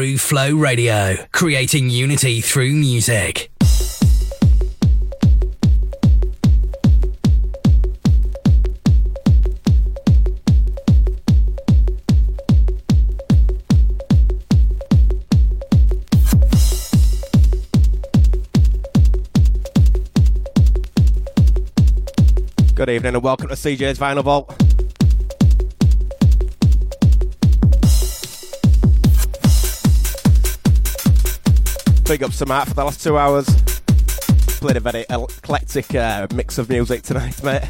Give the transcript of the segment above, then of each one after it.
Groove Flow Radio, creating unity through music. Good evening and welcome to CJ's Vinyl Vault. Big up to Matt for the last two hours. Played a very eclectic uh, mix of music tonight, mate.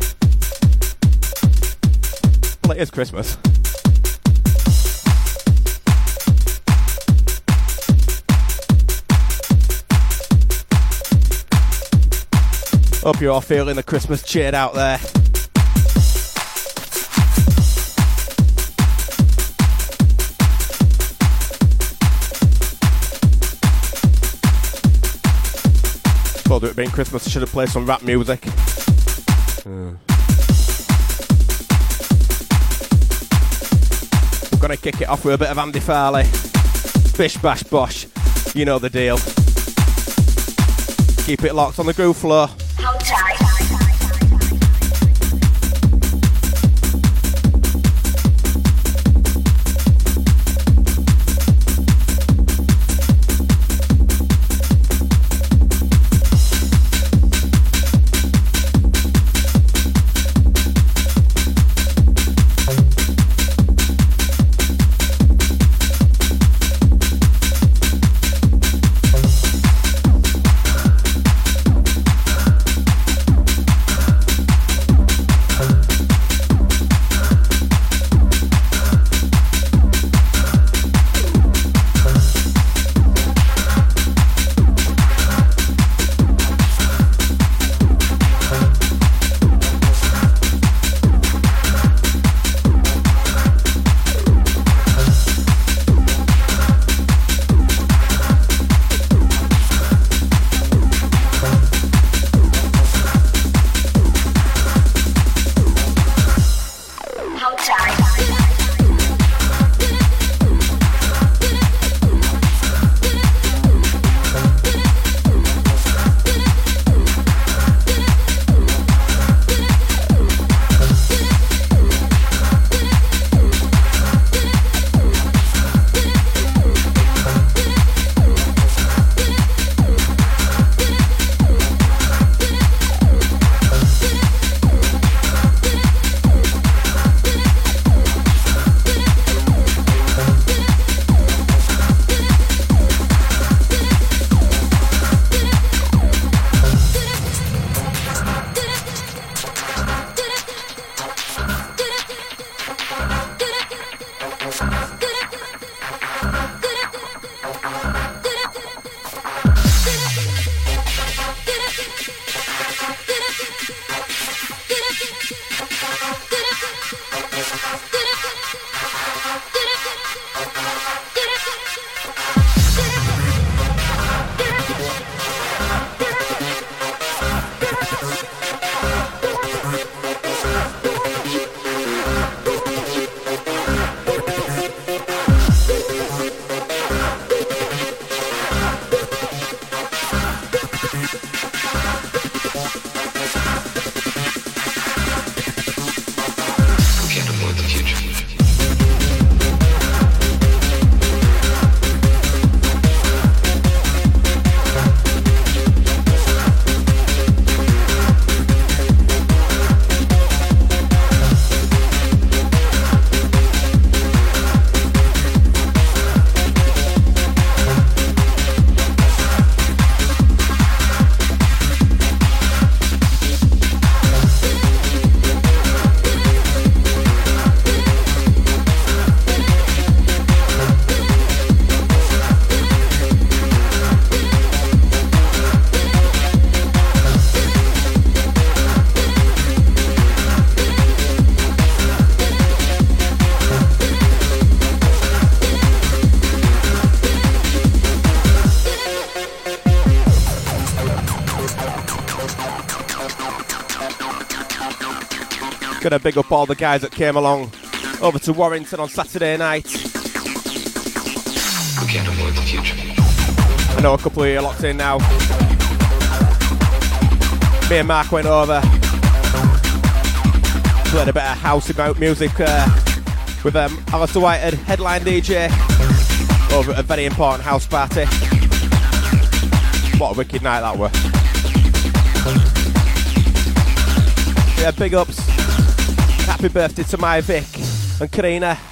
Well, it is Christmas. Hope you're all feeling the Christmas cheer out there. Thought it being Christmas, I should have played some rap music. Uh. We're gonna kick it off with a bit of Andy Farley. Bish bash bosh. You know the deal. Keep it locked on the groove floor. Gonna big up all the guys that came along over to Warrington on Saturday night. We can't avoid the future. I know a couple of you are locked in now. Me and Mark went over, played a bit of house music uh, with um, Alistair Whitehead, headline DJ, over at a very important house party. What a wicked night that was. Yeah, big ups. Happy birthday to my Vic and Karina. a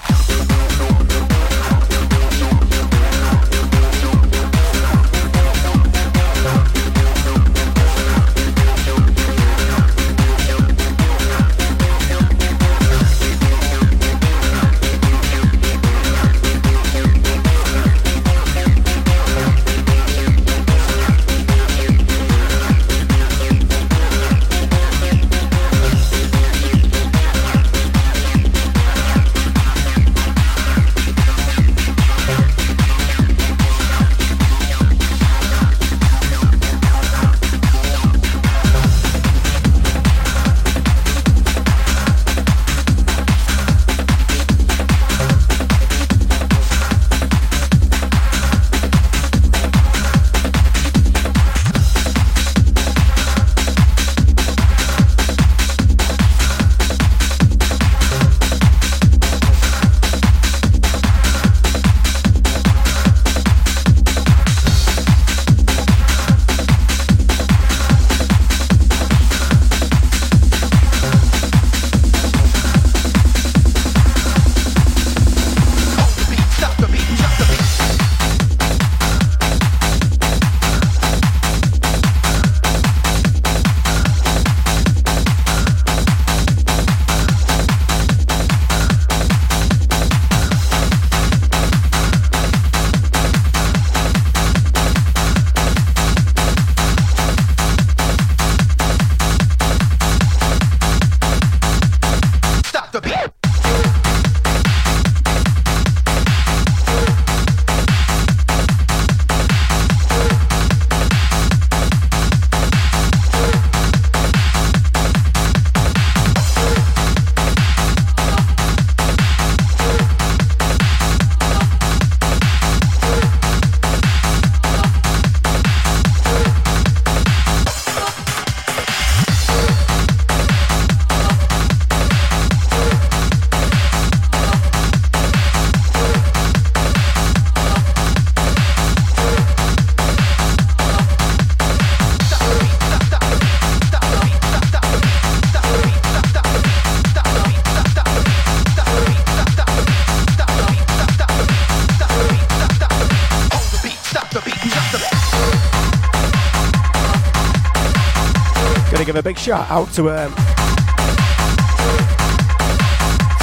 shout out to um,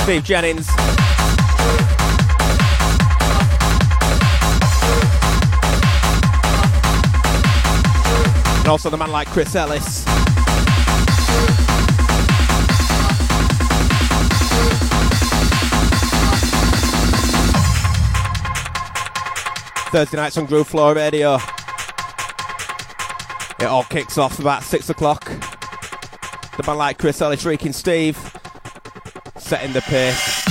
Steve Jennings. And also the man like Chris Ellis. Thursday nights on Groove Flow Radio. It all kicks off about six o'clock. The man like Chris Ellis, Reeking Steve, setting the pace.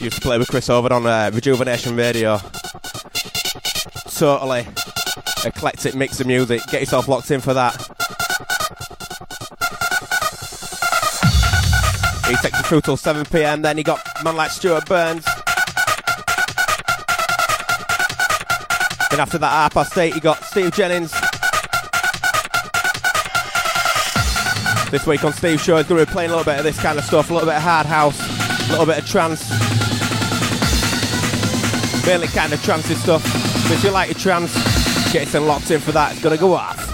Used to play with Chris over on uh, Rejuvenation Radio. Totally eclectic mix of music. Get yourself locked in for that. He takes you through till 7 pm. Then he got man like Stuart Burns. Then after that half past eight, he got Steve Jennings. This week on Steve's show, is going to be playing a little bit of this kind of stuff, a little bit of hard house, a little bit of trance. Mainly kind of trancey stuff. So if you like your trance, get yourself locked in for that. It's going to go off.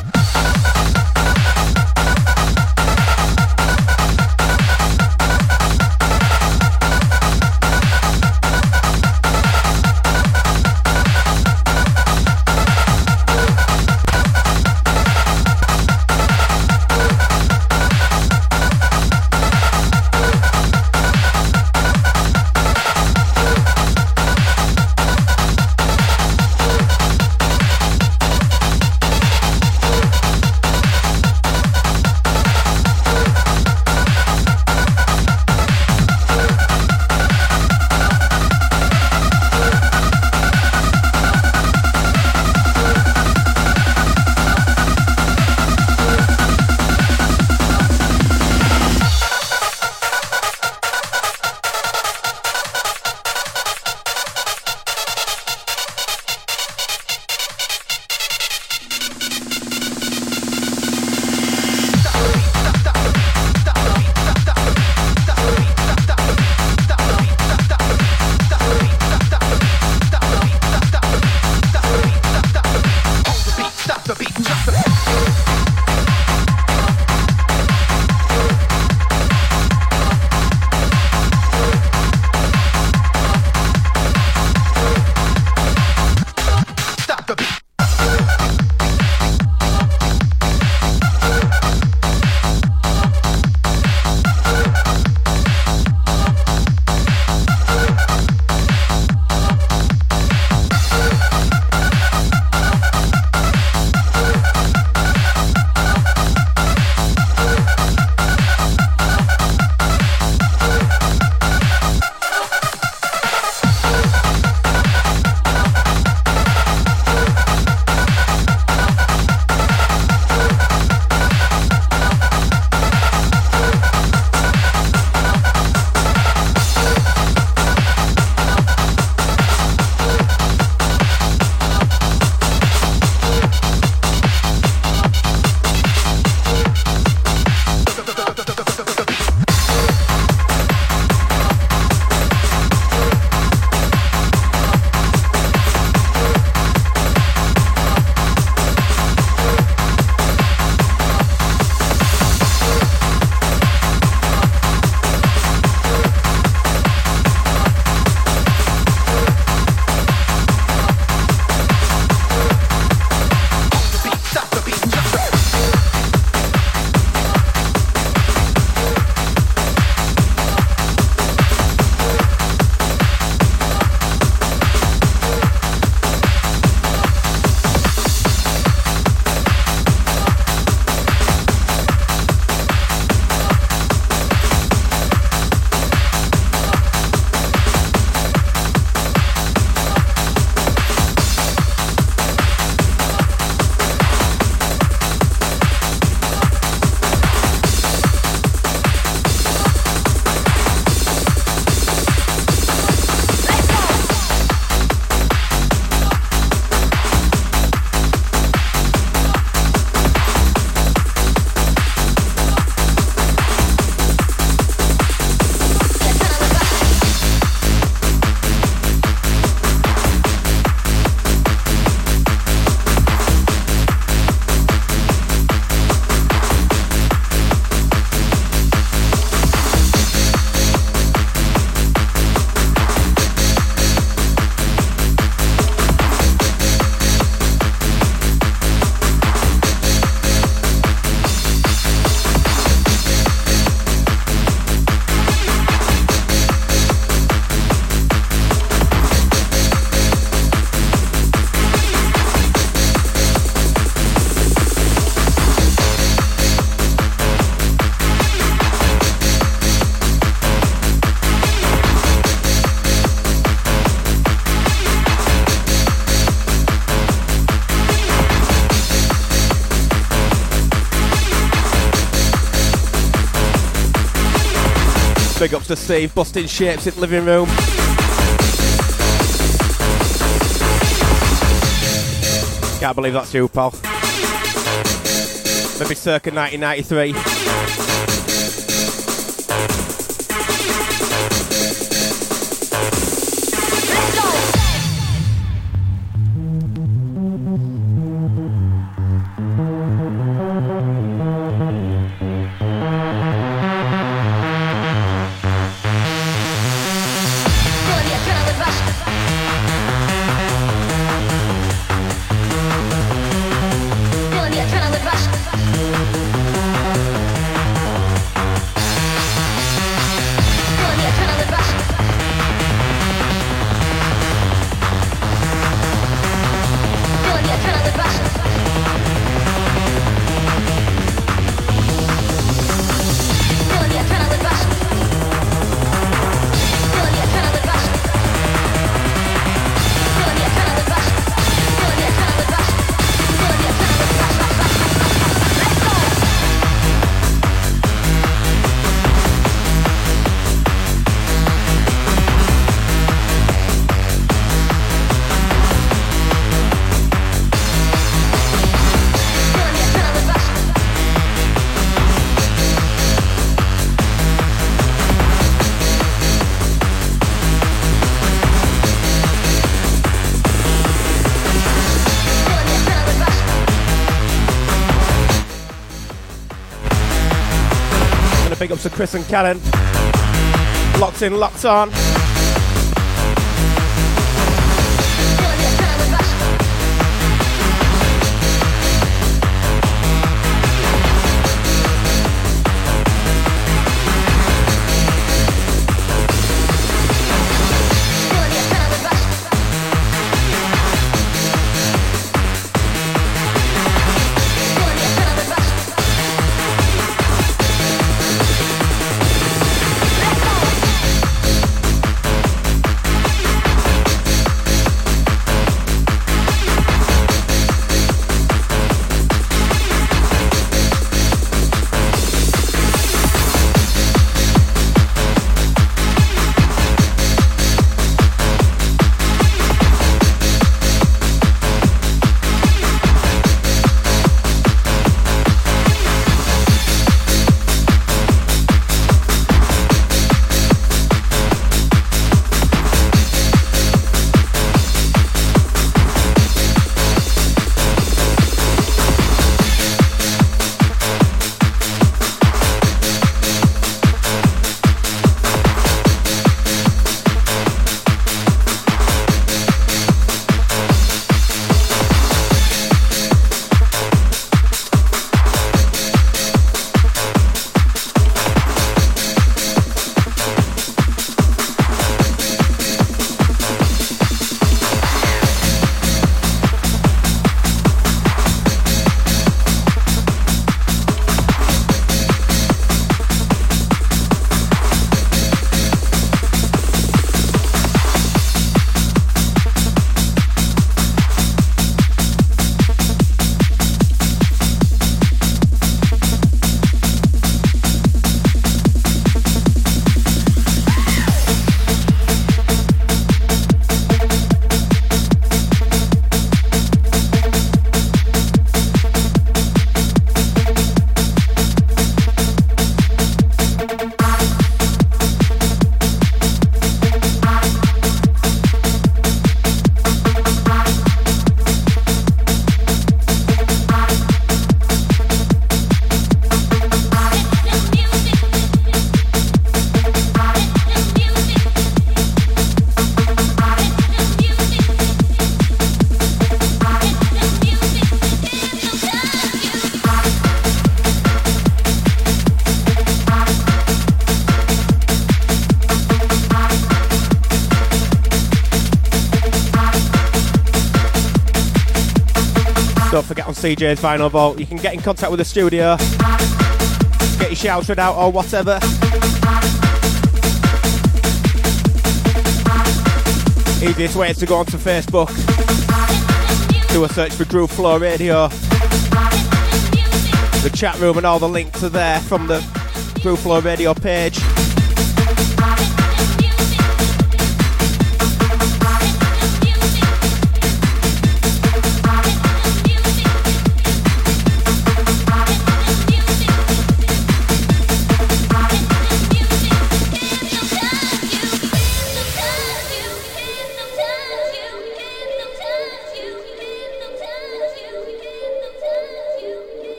Big ups to Steve, busting shapes in living room. Can't believe that's you, pal. Maybe circa 1993. Chris and Karen. Locked in, locked on. CJ's Vinyl Vault. You can get in contact with the studio, get your shouts read out or whatever. Easiest way is to go onto Facebook, do a search for Groove Flow Radio. The chat room and all the links are there from the Groove Flow Radio page.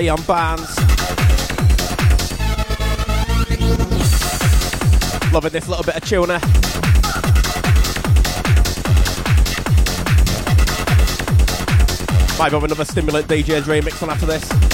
Alley Barnes. Loving this little bit of tuner. Might have another Stimulant DJ's remix on after this.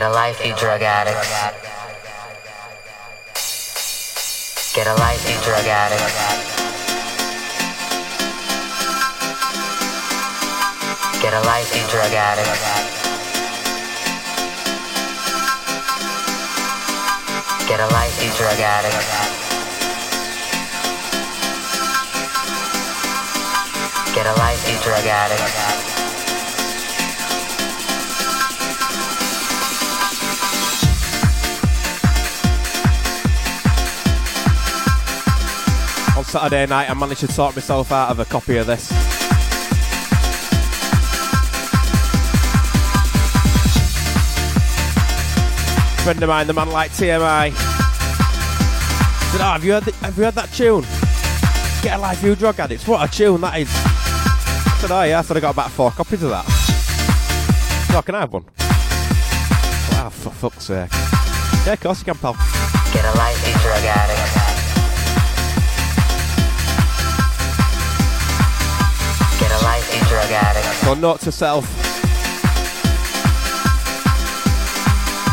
Get a life, you drug addict. Get a life, you drug addict. Get a life, you drug addict. Get a life, you drug addict. Get a life, you drug addict. Saturday night, I managed to talk myself out of a copy of this. Friend of mine, the man like TMI, said, "Oh, have you heard? The, have you heard that tune? Get a life, you drug addicts. What a tune that is!" I said, "Oh yeah." I said, "I got about four copies of that. So can I have one?" Wow, for fuck's sake! Yeah, of course you can, pal. Get a life, note to self.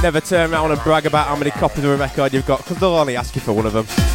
Never turn around and brag about how many copies of a record you've got, because they'll only ask you for one of them.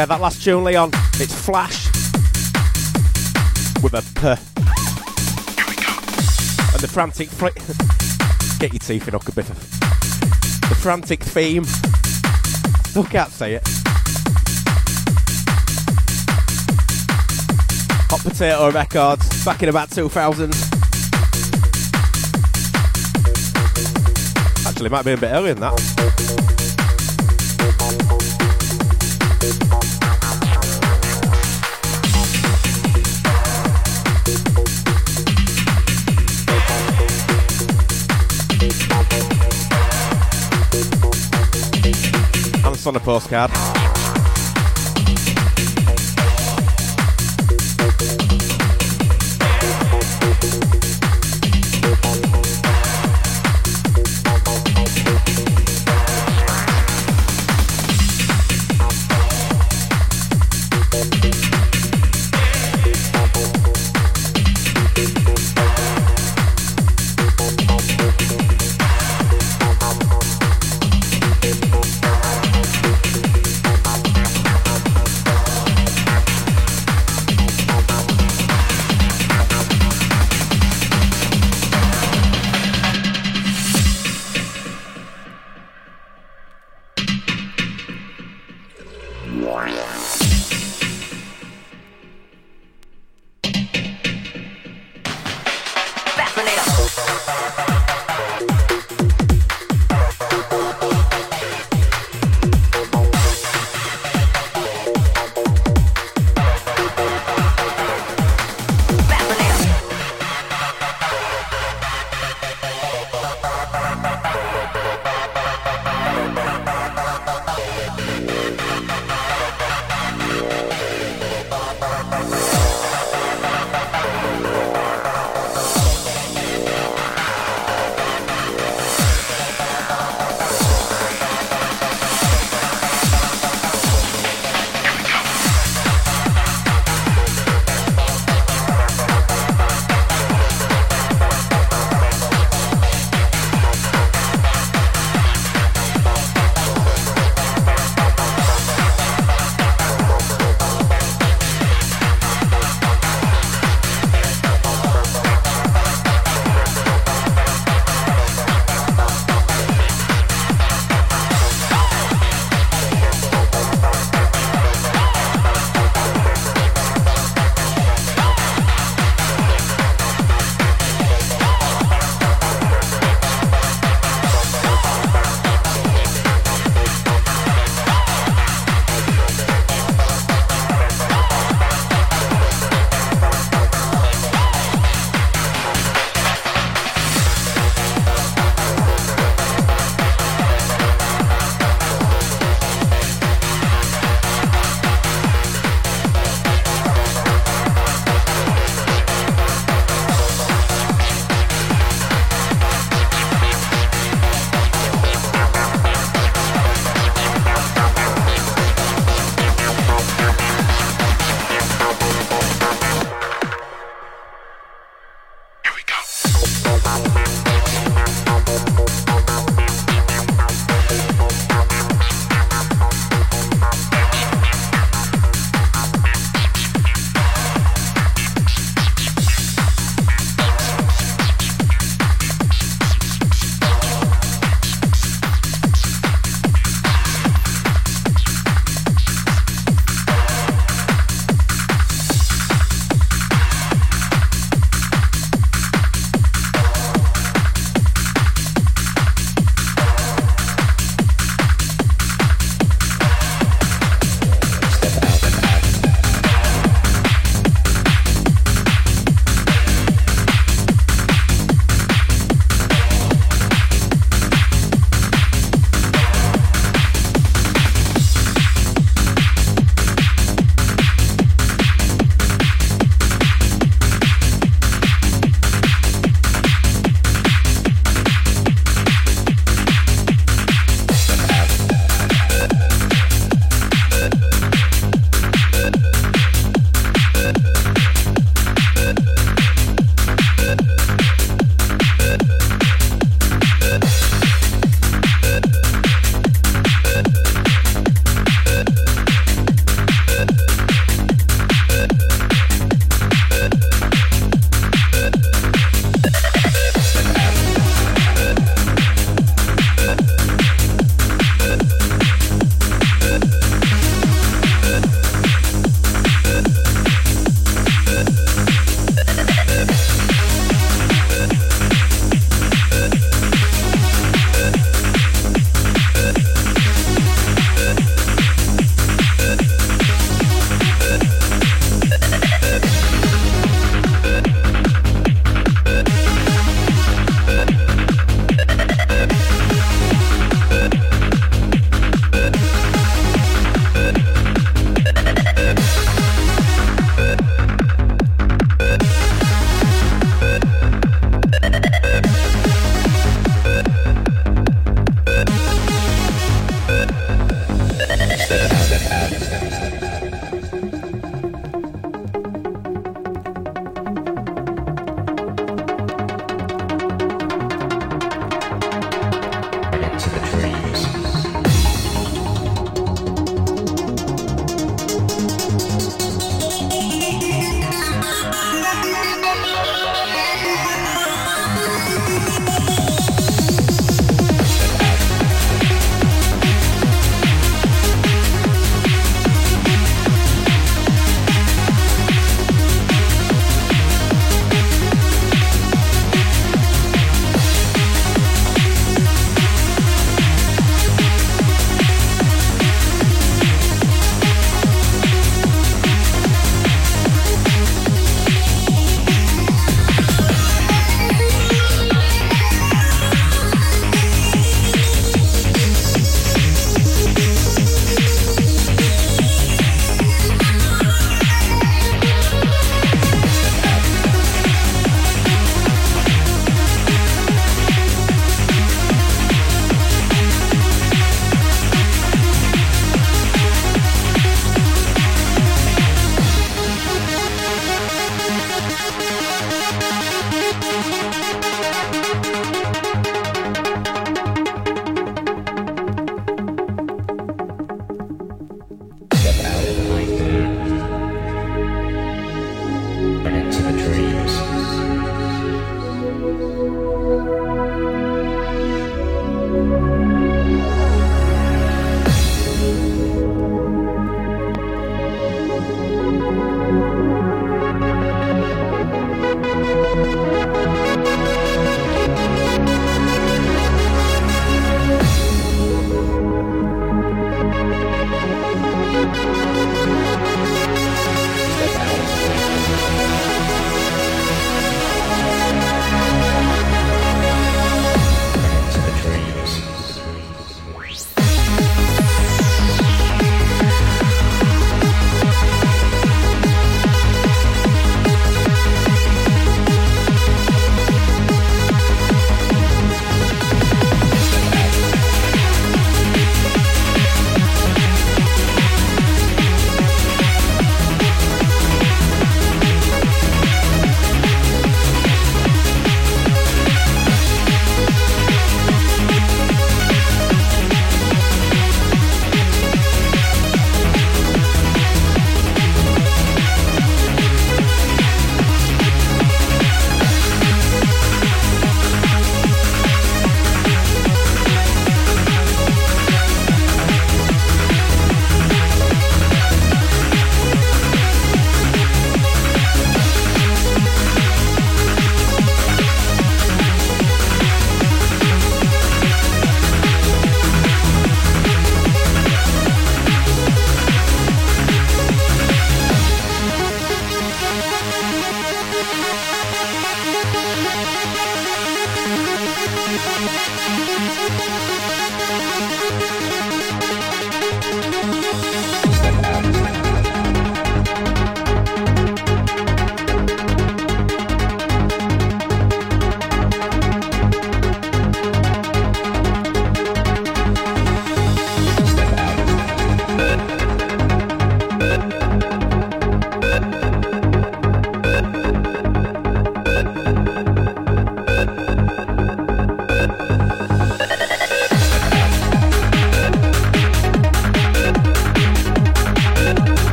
Yeah, that last tune, Leon, it's Flash with a P. And the frantic fr- Get your teeth in, a bit of the frantic theme. Oh, Still can't say it. Hot Potato Records, back in about 2000. Actually, it might be a bit earlier than that. On a postcard.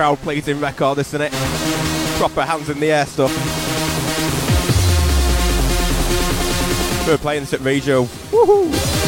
Crowd pleasing record, isn't it? Proper hands in the air stuff. We're playing this at Regio. Woohoo!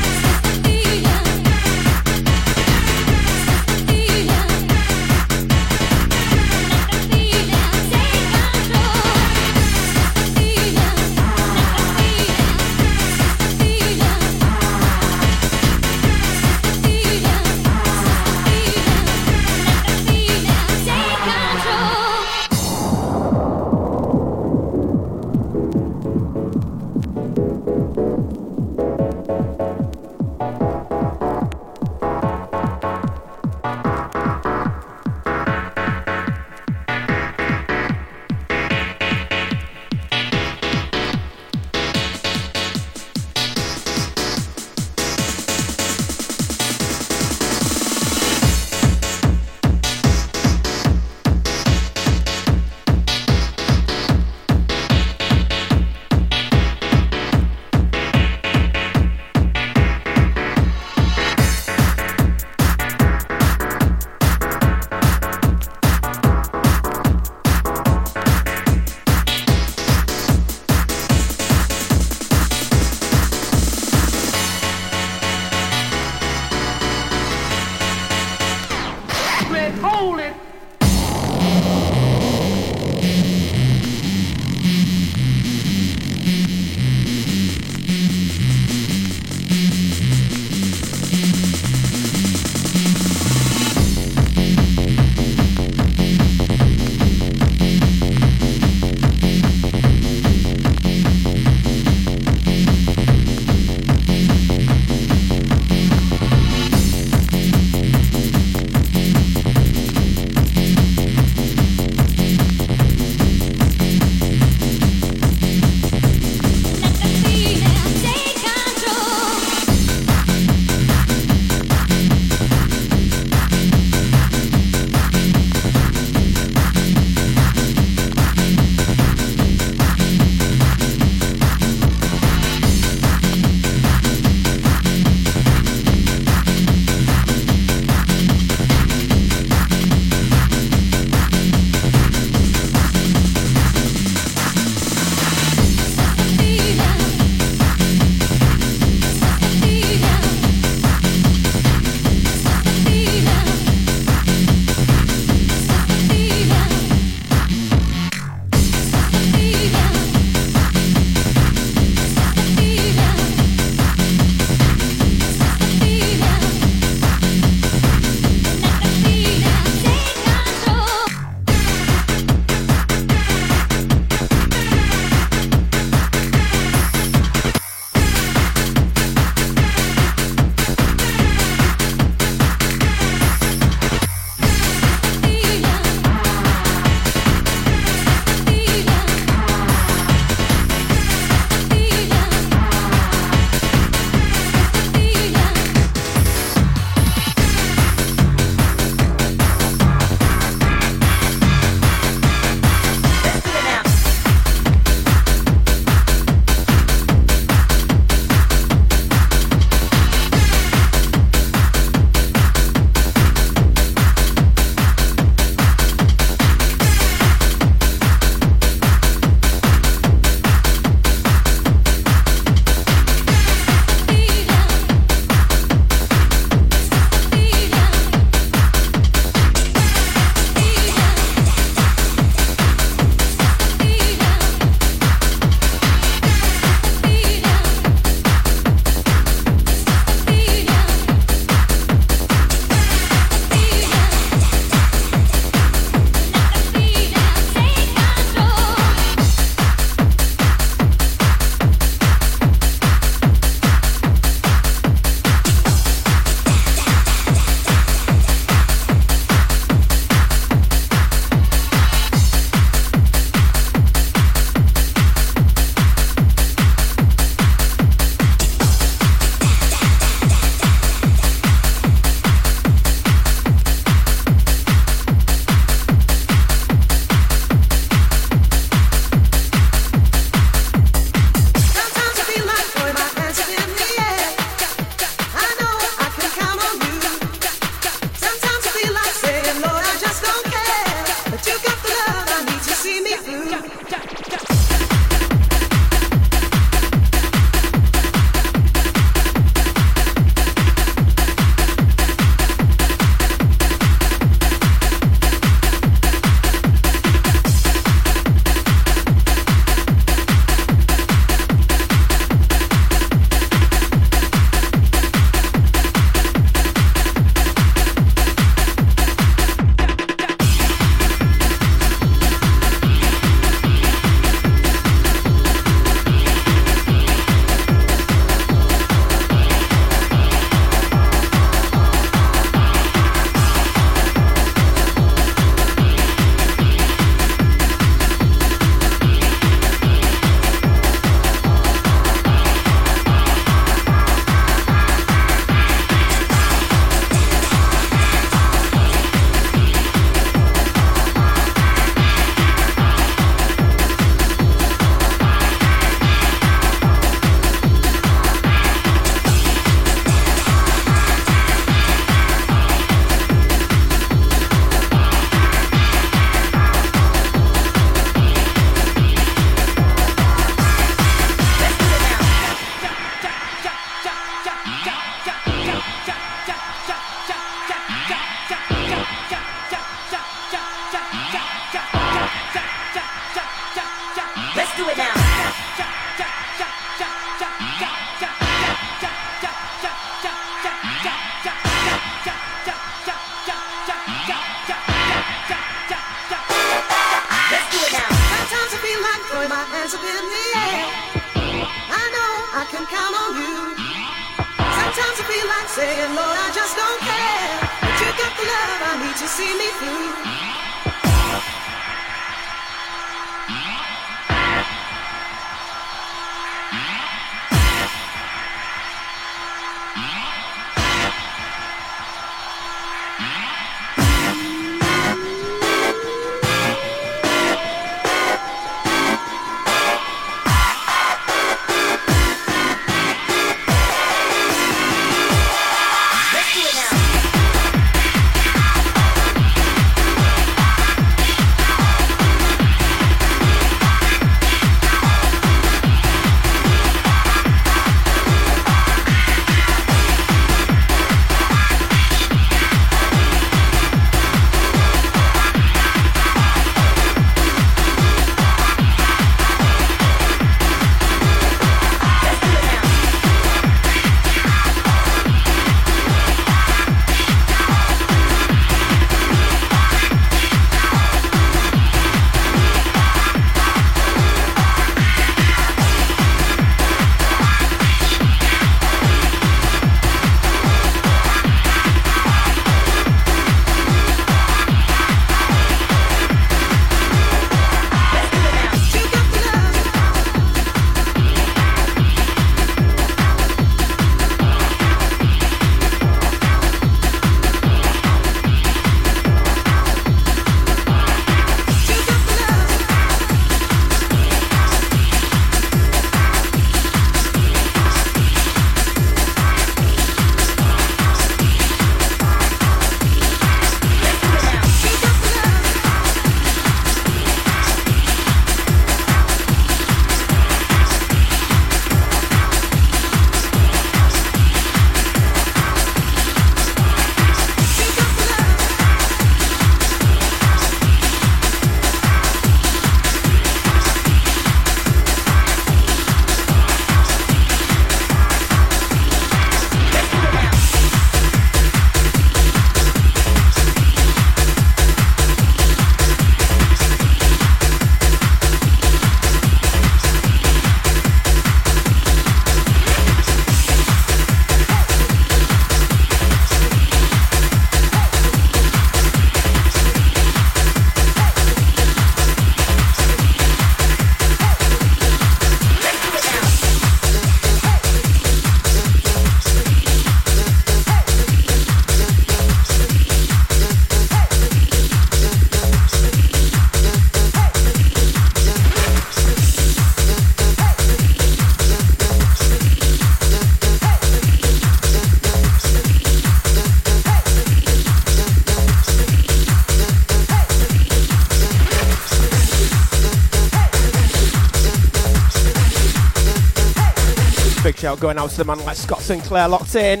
Going out to the man like Scott Sinclair locked in.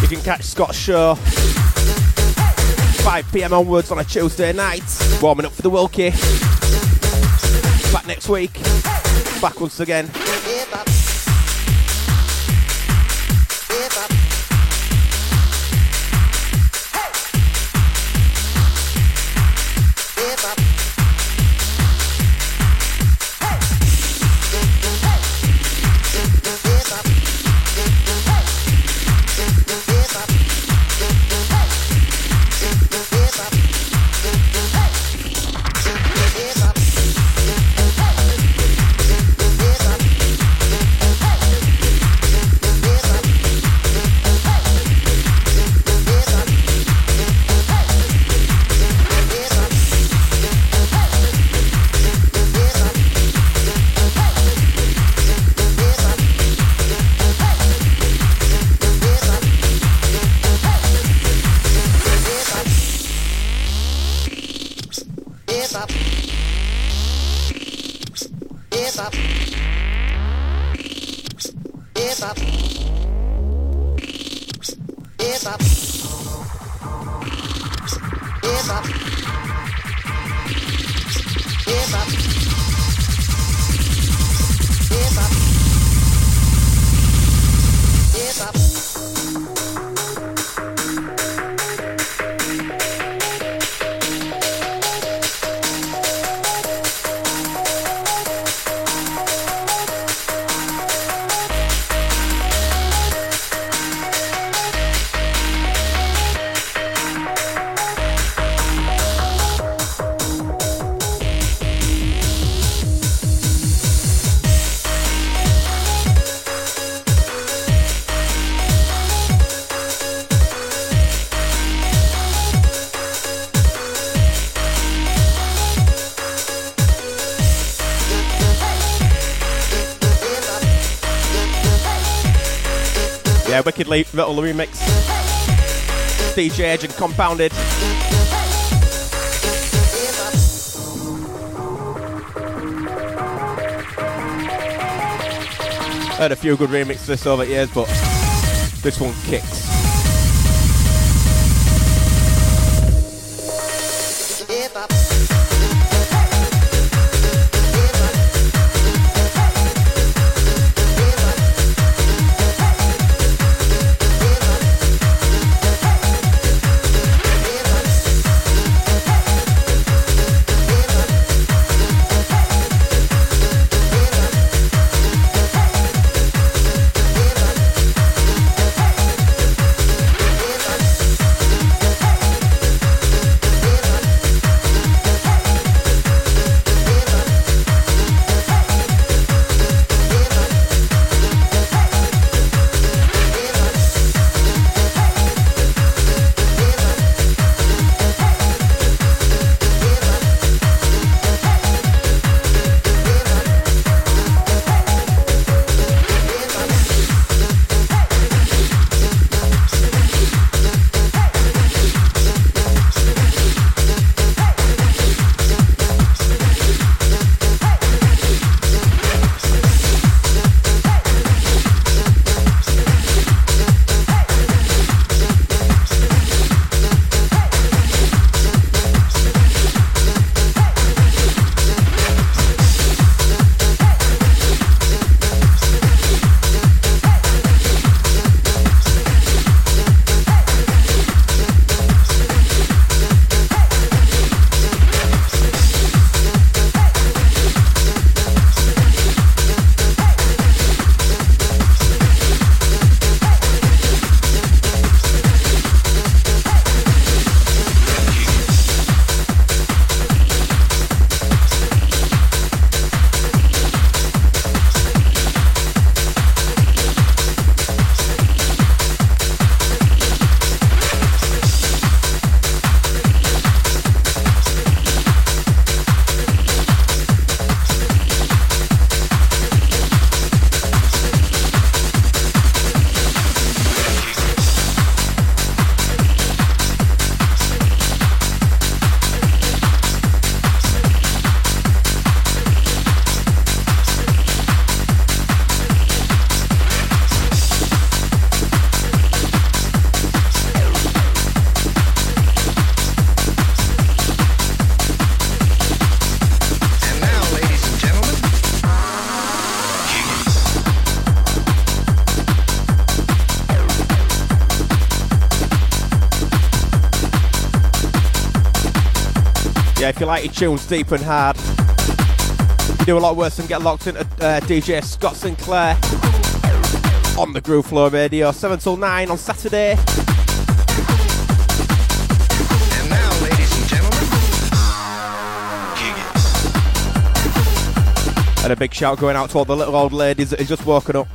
You can catch Scott's show 5 pm onwards on a Tuesday night, warming up for the Wilkie. Back next week, back once again. Wicked Remix. DJ Edge and Compounded. Heard a few good remixes over the years, but this one kicks. Yeah, if you like your tunes deep and hard, you do a lot worse than get locked into uh, DJ Scott Sinclair on the Groove Flow Radio, 7 till 9 on Saturday. and now, ladies and gentlemen, kick it. And a big shout going out to all the little old ladies that have just woken up.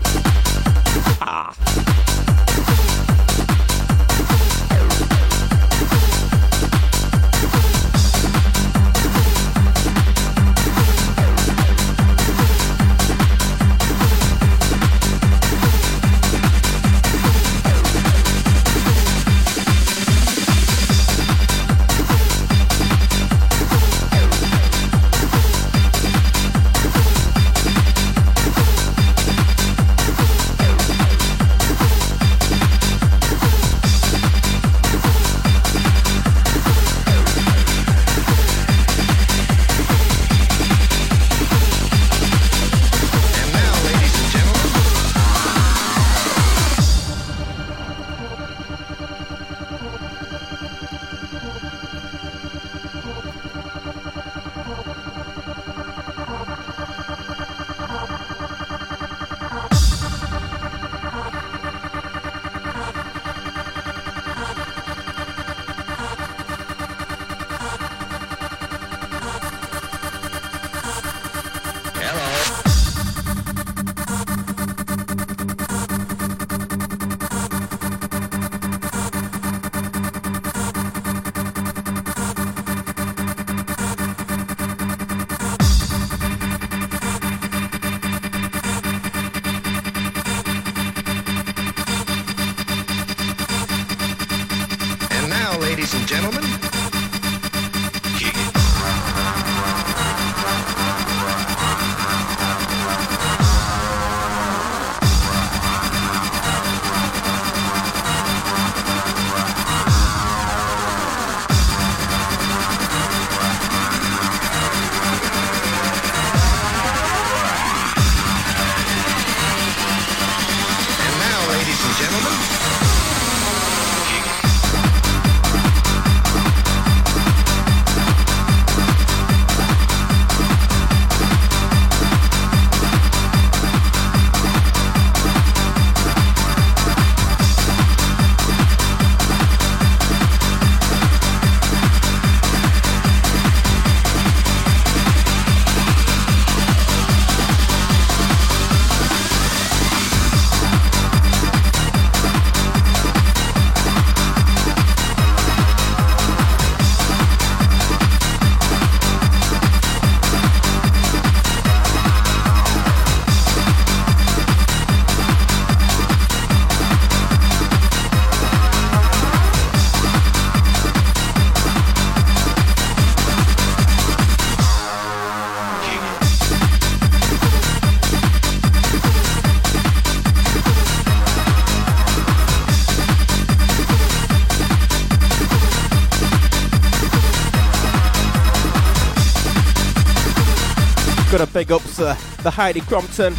The Heidi Crompton.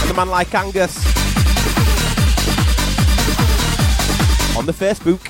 And the man like Angus. On the Facebook.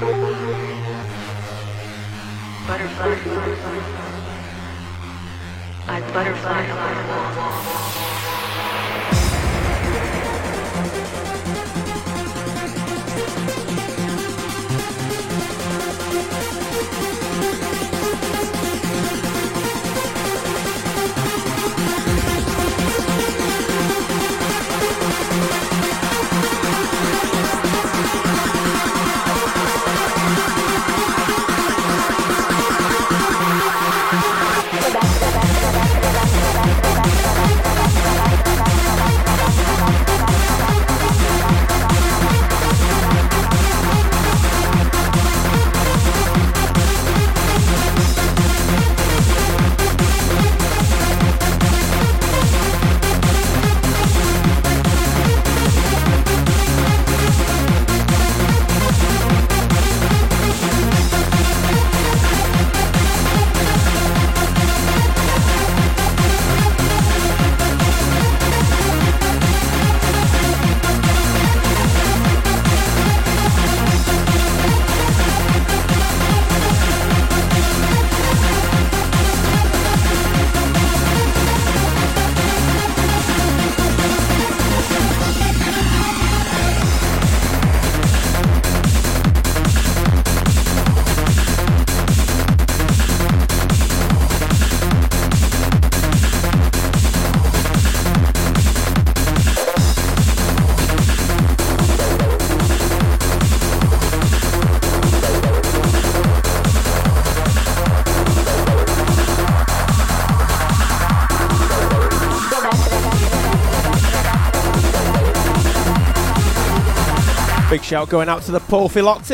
Butterfly. I butterfly. Shout going out to the Porphy locked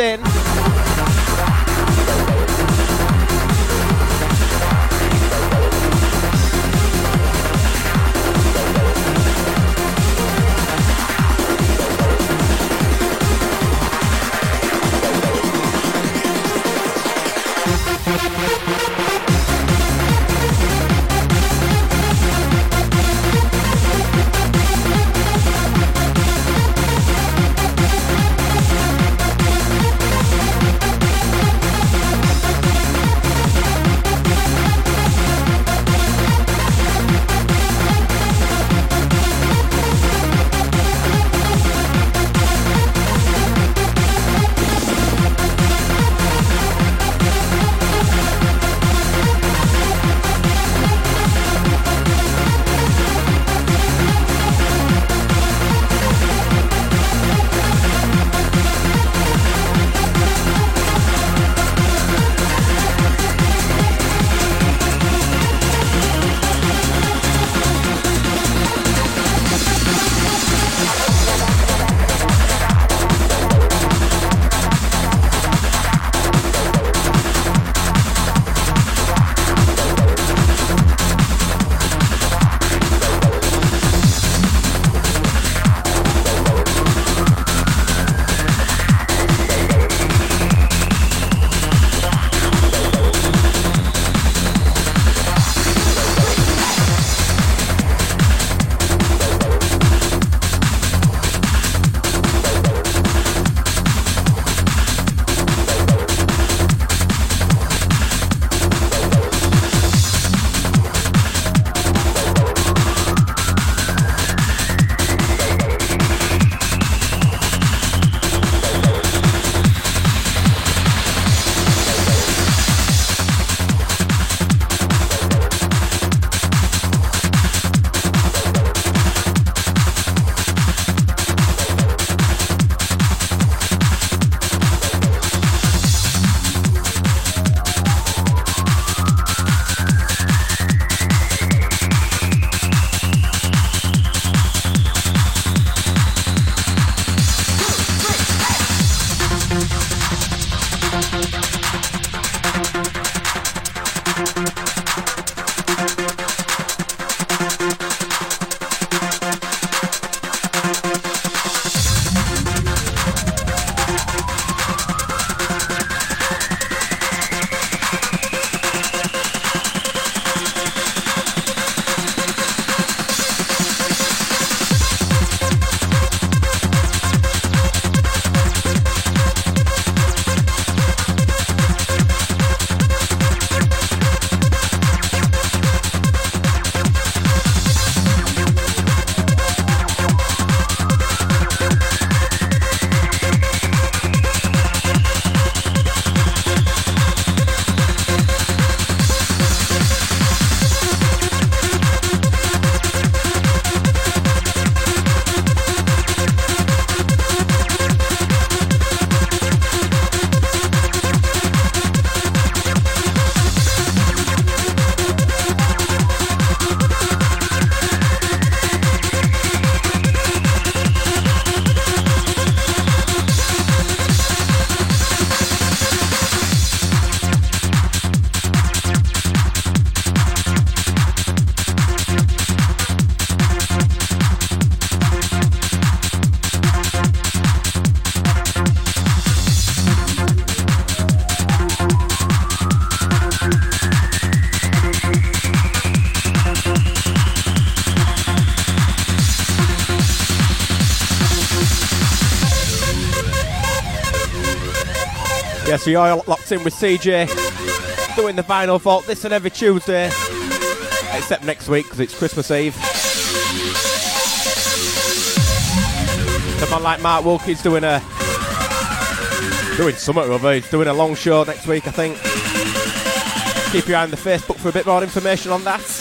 Yeah, so locked in with CJ, doing the vinyl vault this and every Tuesday, except next week because it's Christmas Eve. Someone like Mark Wilkie's doing a doing something other. He's doing a long show next week, I think. Keep your eye on the Facebook for a bit more information on that.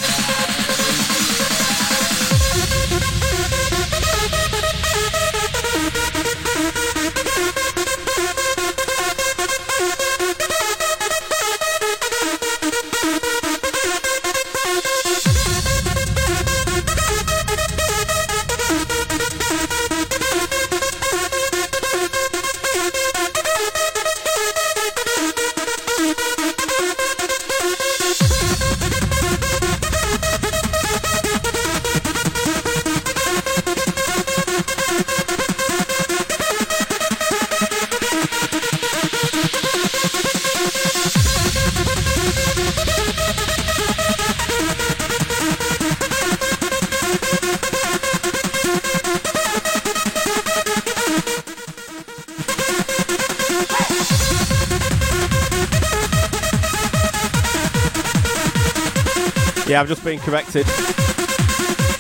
Yeah, I've just been corrected.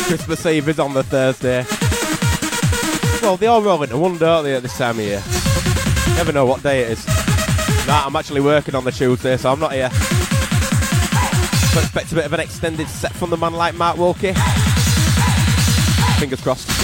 Christmas Eve is on the Thursday. Well, they all roll into one, don't they, at this time of year? Never know what day it is. Nah, I'm actually working on the Tuesday, so I'm not here. So expect a bit of an extended set from the man like Mark Wilkie. Fingers crossed.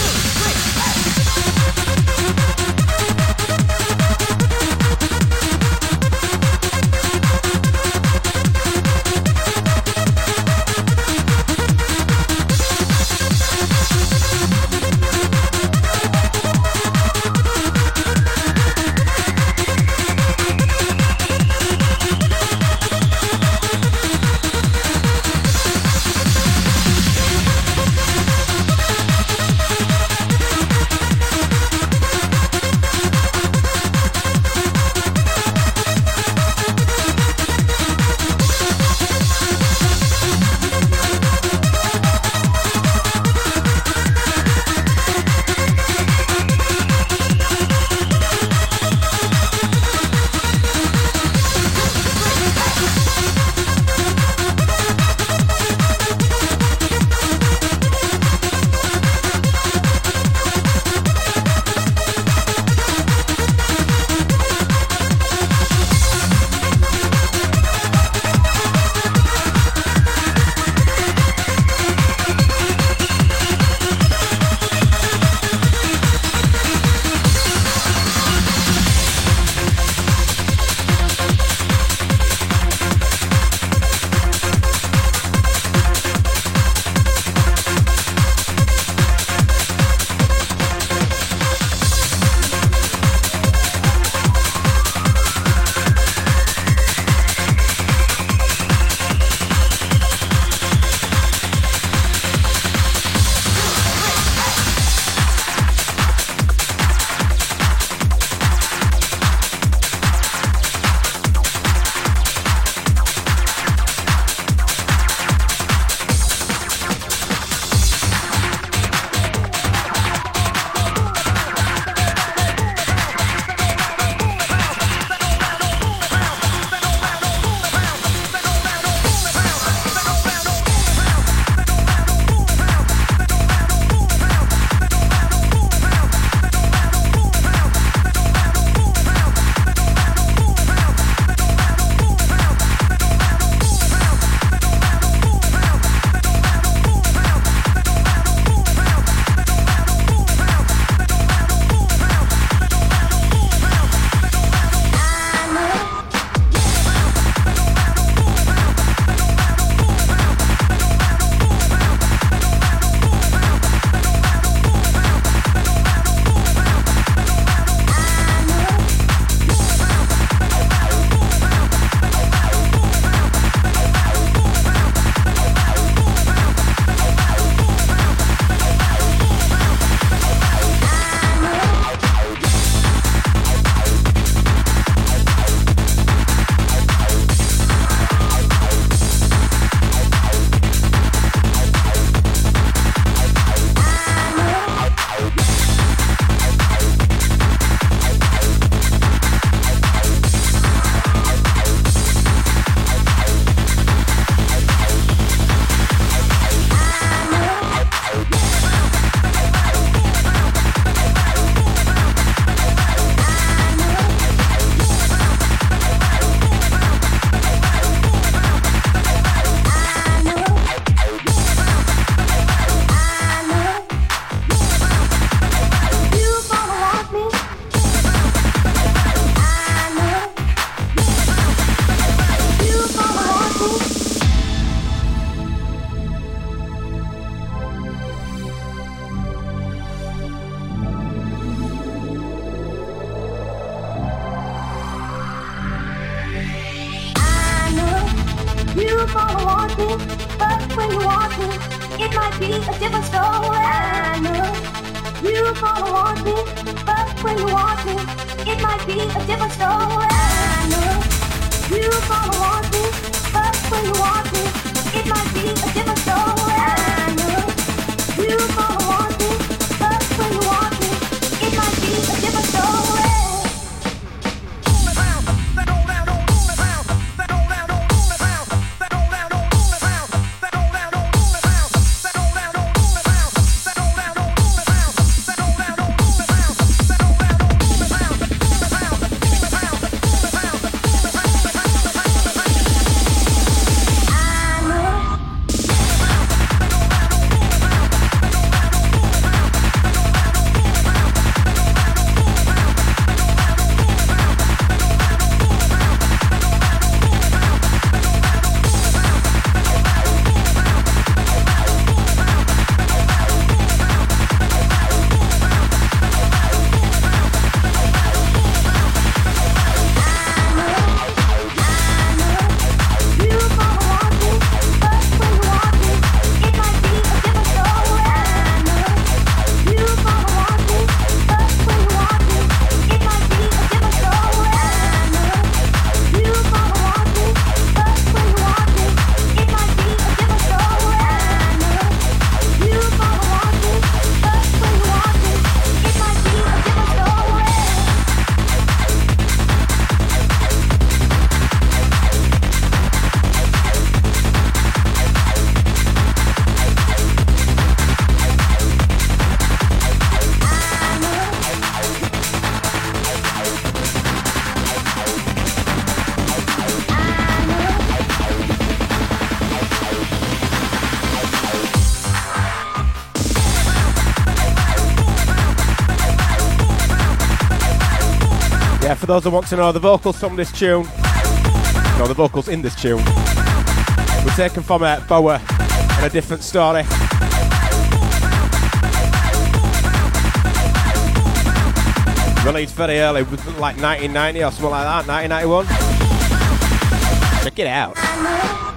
those who want to know the vocals from this tune, no, the vocals in this tune, were taken from uh, Bowa and a different story. Released very early, like 1990 or something like that, 1991. Check it out.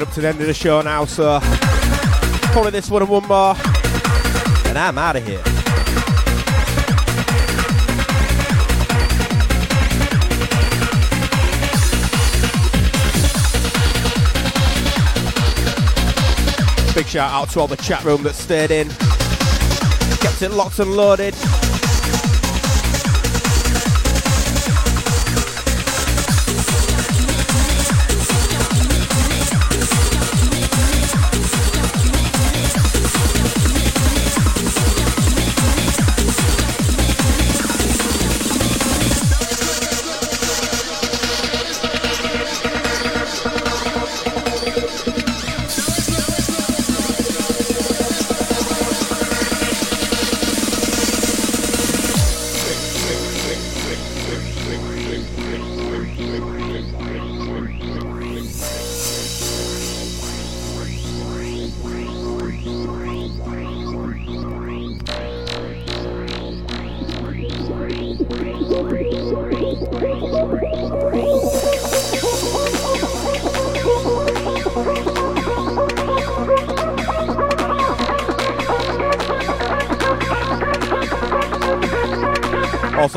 Up to the end of the show now, so probably this one and one more, and I'm out of here. Big shout out to all the chat room that stayed in, kept it locked and loaded.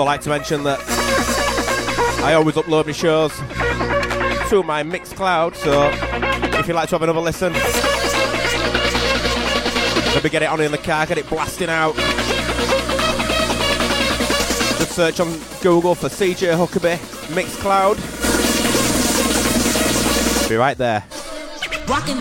Also, like to mention that I always upload my shows to my Mixcloud, so if you'd like to have another listen, maybe get it on in the car, get it blasting out. Just search on Google for CJ Huckabee Mixcloud. Be right there. Rockin'.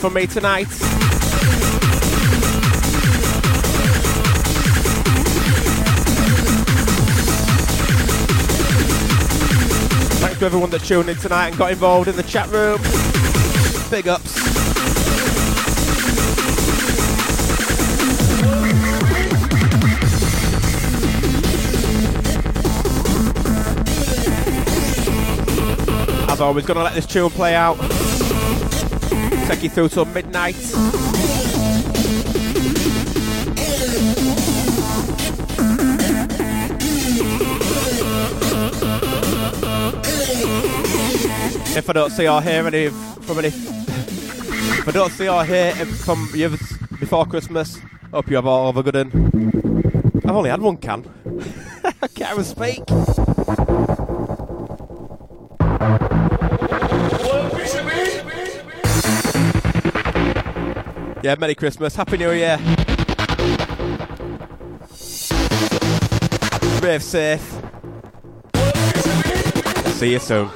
From me tonight. Thanks to everyone that tuned in tonight and got involved in the chat room. Big ups. As always, gonna let this tune play out. Take you through till midnight. If I don't see or hear any from any, if I don't see or hear from you before Christmas, hope you have all of a good one. I've only had one can. I can't even speak. Yeah, Merry Christmas, Happy New Year. Brave safe. See you soon.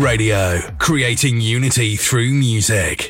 Radio, creating unity through music.